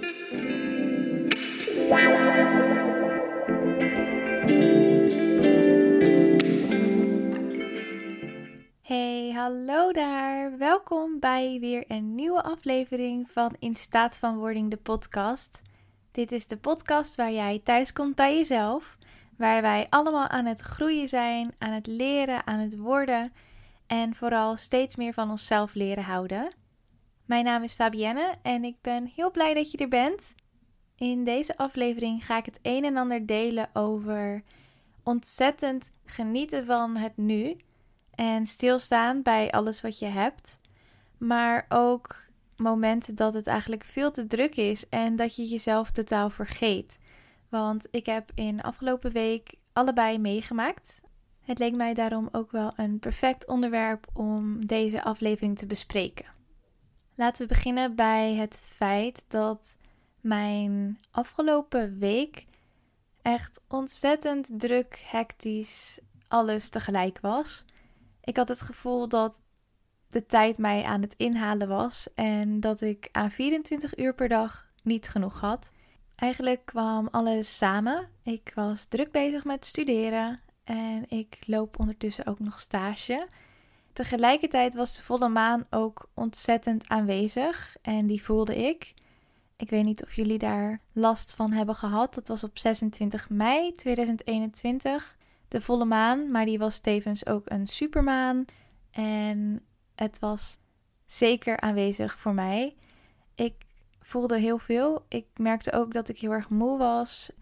Hey, hallo daar. Welkom bij weer een nieuwe aflevering van In Staat van Wording, de podcast. Dit is de podcast waar jij thuis komt bij jezelf, waar wij allemaal aan het groeien zijn, aan het leren, aan het worden en vooral steeds meer van onszelf leren houden. Mijn naam is Fabienne en ik ben heel blij dat je er bent. In deze aflevering ga ik het een en ander delen over ontzettend genieten van het nu en stilstaan bij alles wat je hebt, maar ook momenten dat het eigenlijk veel te druk is en dat je jezelf totaal vergeet. Want ik heb in afgelopen week allebei meegemaakt. Het leek mij daarom ook wel een perfect onderwerp om deze aflevering te bespreken. Laten we beginnen bij het feit dat mijn afgelopen week echt ontzettend druk, hectisch, alles tegelijk was. Ik had het gevoel dat de tijd mij aan het inhalen was en dat ik aan 24 uur per dag niet genoeg had. Eigenlijk kwam alles samen. Ik was druk bezig met studeren en ik loop ondertussen ook nog stage. Tegelijkertijd was de volle maan ook ontzettend aanwezig en die voelde ik. Ik weet niet of jullie daar last van hebben gehad. Dat was op 26 mei 2021, de volle maan, maar die was tevens ook een supermaan. En het was zeker aanwezig voor mij. Ik voelde heel veel. Ik merkte ook dat ik heel erg moe was.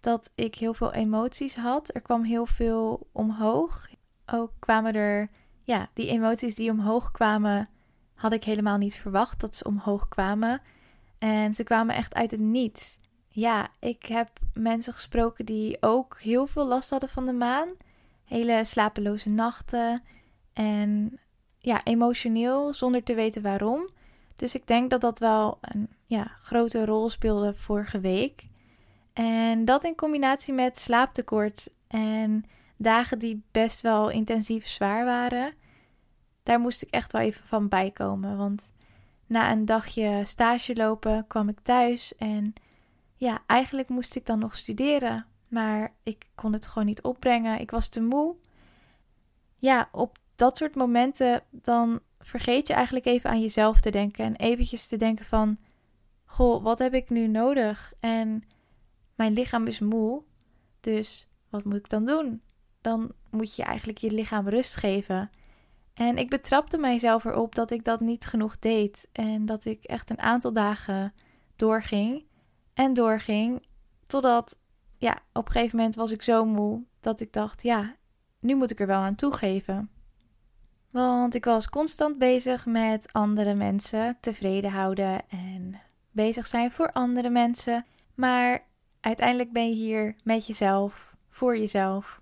Dat ik heel veel emoties had. Er kwam heel veel omhoog. Ook kwamen er, ja, die emoties die omhoog kwamen, had ik helemaal niet verwacht dat ze omhoog kwamen. En ze kwamen echt uit het niets. Ja, ik heb mensen gesproken die ook heel veel last hadden van de maan. Hele slapeloze nachten. En ja, emotioneel zonder te weten waarom. Dus ik denk dat dat wel een ja, grote rol speelde vorige week. En dat in combinatie met slaaptekort en dagen die best wel intensief zwaar waren, daar moest ik echt wel even van bijkomen. Want na een dagje stage lopen kwam ik thuis en ja, eigenlijk moest ik dan nog studeren. Maar ik kon het gewoon niet opbrengen. Ik was te moe. Ja, op dat soort momenten dan vergeet je eigenlijk even aan jezelf te denken. En eventjes te denken van, goh, wat heb ik nu nodig? En mijn lichaam is moe, dus wat moet ik dan doen? Dan moet je eigenlijk je lichaam rust geven. En ik betrapte mijzelf erop dat ik dat niet genoeg deed. En dat ik echt een aantal dagen doorging en doorging. Totdat, ja, op een gegeven moment was ik zo moe dat ik dacht, ja, nu moet ik er wel aan toegeven. Want ik was constant bezig met andere mensen tevreden houden en bezig zijn voor andere mensen. Maar uiteindelijk ben je hier met jezelf, voor jezelf.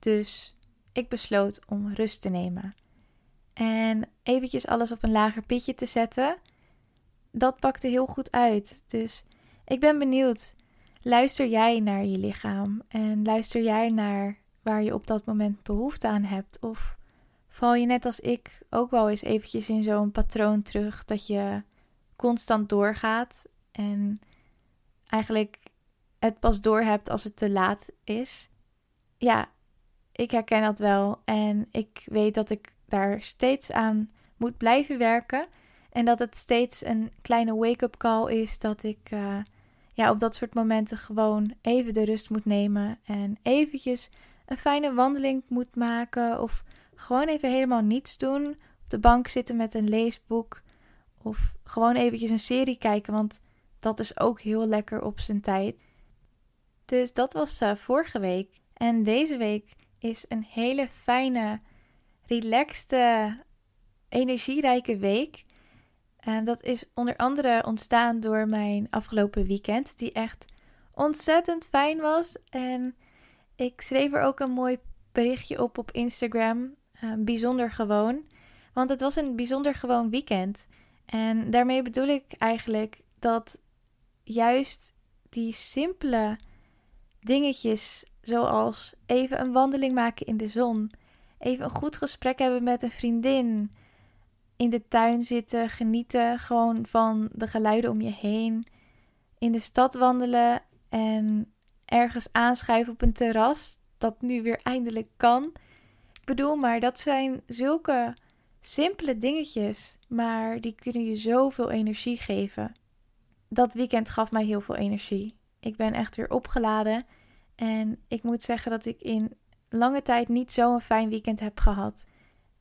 Dus ik besloot om rust te nemen. En eventjes alles op een lager pitje te zetten. Dat pakte heel goed uit. Dus ik ben benieuwd. Luister jij naar je lichaam? En luister jij naar waar je op dat moment behoefte aan hebt? Of val je net als ik ook wel eens eventjes in zo'n patroon terug dat je constant doorgaat en eigenlijk het pas doorhebt als het te laat is? Ja, ik herken dat wel en ik weet dat ik daar steeds aan moet blijven werken en dat het steeds een kleine wake-up call is dat ik uh, ja, op dat soort momenten gewoon even de rust moet nemen en eventjes een fijne wandeling moet maken of gewoon even helemaal niets doen. Op de bank zitten met een leesboek. Of gewoon eventjes een serie kijken, want dat is ook heel lekker op zijn tijd. Dus dat was uh, vorige week. En deze week is een hele fijne, relaxte, energierijke week. En dat is onder andere ontstaan door mijn afgelopen weekend, die echt ontzettend fijn was. En ik schreef er ook een mooi berichtje op op Instagram. Uh, bijzonder gewoon. Want het was een bijzonder gewoon weekend. En daarmee bedoel ik eigenlijk dat juist die simpele dingetjes, zoals even een wandeling maken in de zon, even een goed gesprek hebben met een vriendin, in de tuin zitten, genieten gewoon van de geluiden om je heen, in de stad wandelen en ergens aanschuiven op een terras, dat nu weer eindelijk kan. Ik bedoel maar, dat zijn zulke simpele dingetjes, maar die kunnen je zoveel energie geven. Dat weekend gaf mij heel veel energie. Ik ben echt weer opgeladen en ik moet zeggen dat ik in lange tijd niet zo'n fijn weekend heb gehad.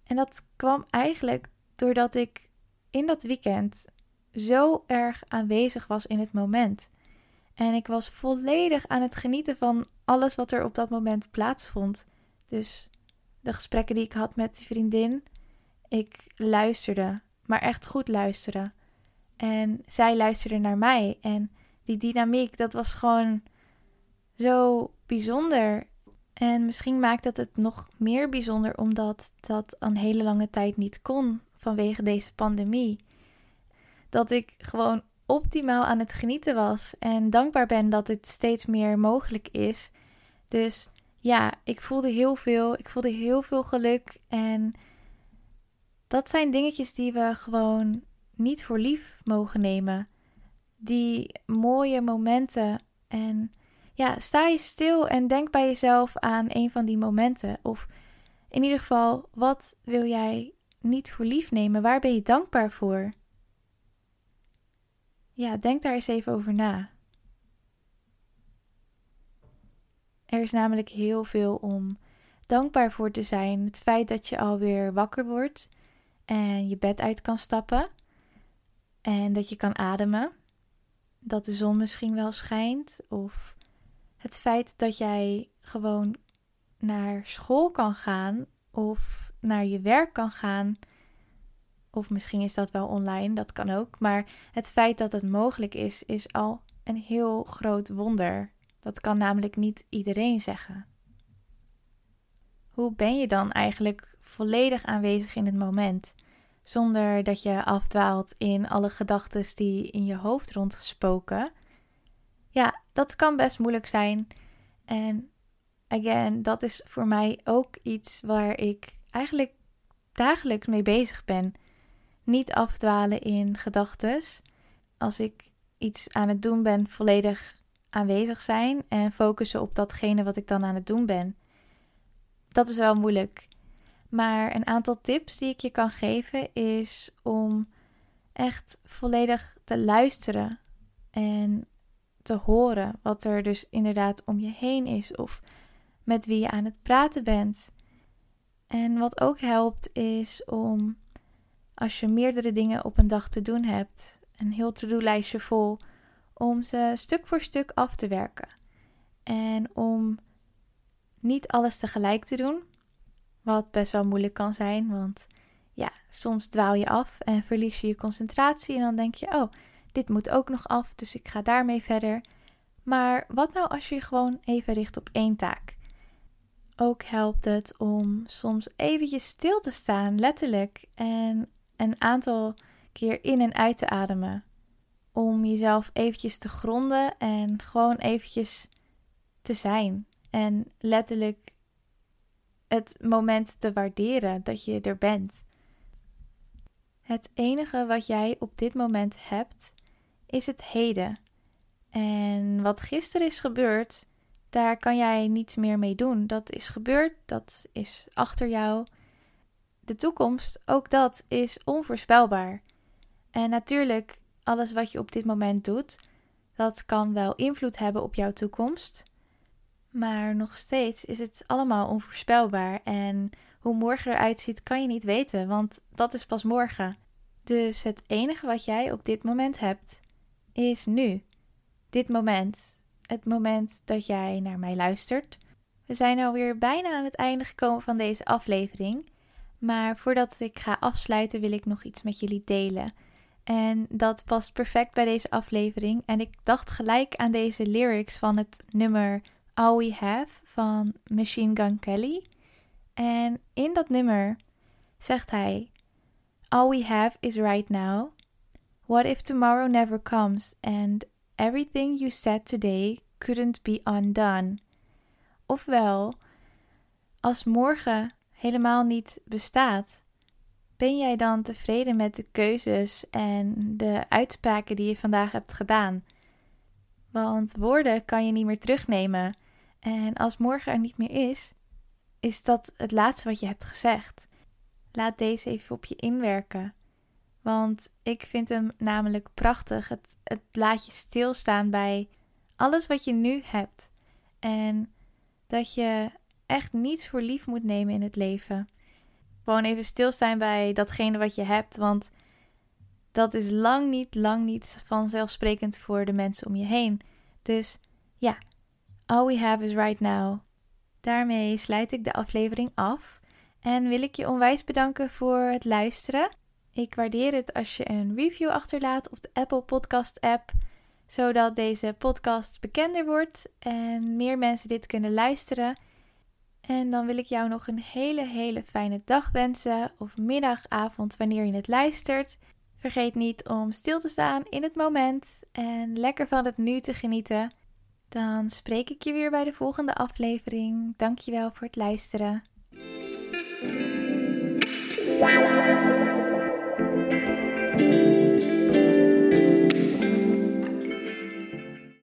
En dat kwam eigenlijk doordat ik in dat weekend zo erg aanwezig was in het moment. En ik was volledig aan het genieten van alles wat er op dat moment plaatsvond. Dus de gesprekken die ik had met die vriendin. Ik luisterde, maar echt goed luisteren. En zij luisterde naar mij. En die dynamiek, dat was gewoon zo bijzonder. En misschien maakt dat het nog meer bijzonder omdat dat een hele lange tijd niet kon vanwege deze pandemie. Dat ik gewoon optimaal aan het genieten was en dankbaar ben dat het steeds meer mogelijk is. Dus ja, ik voelde heel veel. Ik voelde heel veel geluk en dat zijn dingetjes die we gewoon niet voor lief mogen nemen. Die mooie momenten en ja, sta je stil en denk bij jezelf aan een van die momenten. Of in ieder geval, wat wil jij niet voor lief nemen? Waar ben je dankbaar voor? Ja, denk daar eens even over na. Er is namelijk heel veel om dankbaar voor te zijn. Het feit dat je alweer wakker wordt en je bed uit kan stappen en dat je kan ademen. Dat de zon misschien wel schijnt of het feit dat jij gewoon naar school kan gaan of naar je werk kan gaan. Of misschien is dat wel online, dat kan ook. Maar het feit dat het mogelijk is, is al een heel groot wonder. Dat kan namelijk niet iedereen zeggen. Hoe ben je dan eigenlijk volledig aanwezig in het moment, zonder dat je afdwaalt in alle gedachten die in je hoofd rondgespoken? Ja, dat kan best moeilijk zijn. En again, dat is voor mij ook iets waar ik eigenlijk dagelijks mee bezig ben. Niet afdwalen in gedachten. Als ik iets aan het doen ben, volledig aanwezig zijn en focussen op datgene wat ik dan aan het doen ben. Dat is wel moeilijk. Maar een aantal tips die ik je kan geven is om echt volledig te luisteren en te horen wat er dus inderdaad om je heen is of met wie je aan het praten bent. En wat ook helpt is om als je meerdere dingen op een dag te doen hebt, een heel to-do-lijstje vol, om ze stuk voor stuk af te werken. En om niet alles tegelijk te doen, wat best wel moeilijk kan zijn, want ja, soms dwaal je af en verlies je je concentratie en dan denk je, oh, dit moet ook nog af, dus ik ga daarmee verder. Maar wat nou als je gewoon even richt op één taak? Ook helpt het om soms eventjes stil te staan, letterlijk, en een aantal keer in en uit te ademen. Om jezelf eventjes te gronden en gewoon eventjes te zijn. En letterlijk het moment te waarderen dat je er bent. Het enige wat jij op dit moment hebt, is het heden. En wat gisteren is gebeurd, daar kan jij niets meer mee doen. Dat is gebeurd, dat is achter jou. De toekomst, ook dat is onvoorspelbaar. En natuurlijk, alles wat je op dit moment doet, dat kan wel invloed hebben op jouw toekomst. Maar nog steeds is het allemaal onvoorspelbaar. En hoe morgen eruit ziet, kan je niet weten, want dat is pas morgen. Dus het enige wat jij op dit moment hebt, is nu. Dit moment. Het moment dat jij naar mij luistert. We zijn alweer bijna aan het einde gekomen van deze aflevering. Maar voordat ik ga afsluiten, wil ik nog iets met jullie delen. En dat past perfect bij deze aflevering. En ik dacht gelijk aan deze lyrics van het nummer All We Have van Machine Gun Kelly. En in dat nummer zegt hij: All we have is right now. What if tomorrow never comes and everything you said today couldn't be undone? Ofwel, als morgen helemaal niet bestaat, ben jij dan tevreden met de keuzes en de uitspraken die je vandaag hebt gedaan? Want woorden kan je niet meer terugnemen. En als morgen er niet meer is, is dat het laatste wat je hebt gezegd. Laat deze even op je inwerken. Want ik vind hem namelijk prachtig. Het, het laat je stilstaan bij alles wat je nu hebt. En dat je echt niets voor lief moet nemen in het leven. Gewoon even stilstaan bij datgene wat je hebt. Want dat is lang niet, lang niet vanzelfsprekend voor de mensen om je heen. Dus ja, all we have is right now. Daarmee sluit ik de aflevering af. En wil ik je onwijs bedanken voor het luisteren. Ik waardeer het als je een review achterlaat op de Apple Podcast app, zodat deze podcast bekender wordt en meer mensen dit kunnen luisteren. En dan wil ik jou nog een hele, hele fijne dag wensen, of middag, avond, wanneer je het luistert. Vergeet niet om stil te staan in het moment en lekker van het nu te genieten. Dan spreek ik je weer bij de volgende aflevering. Dankjewel voor het luisteren.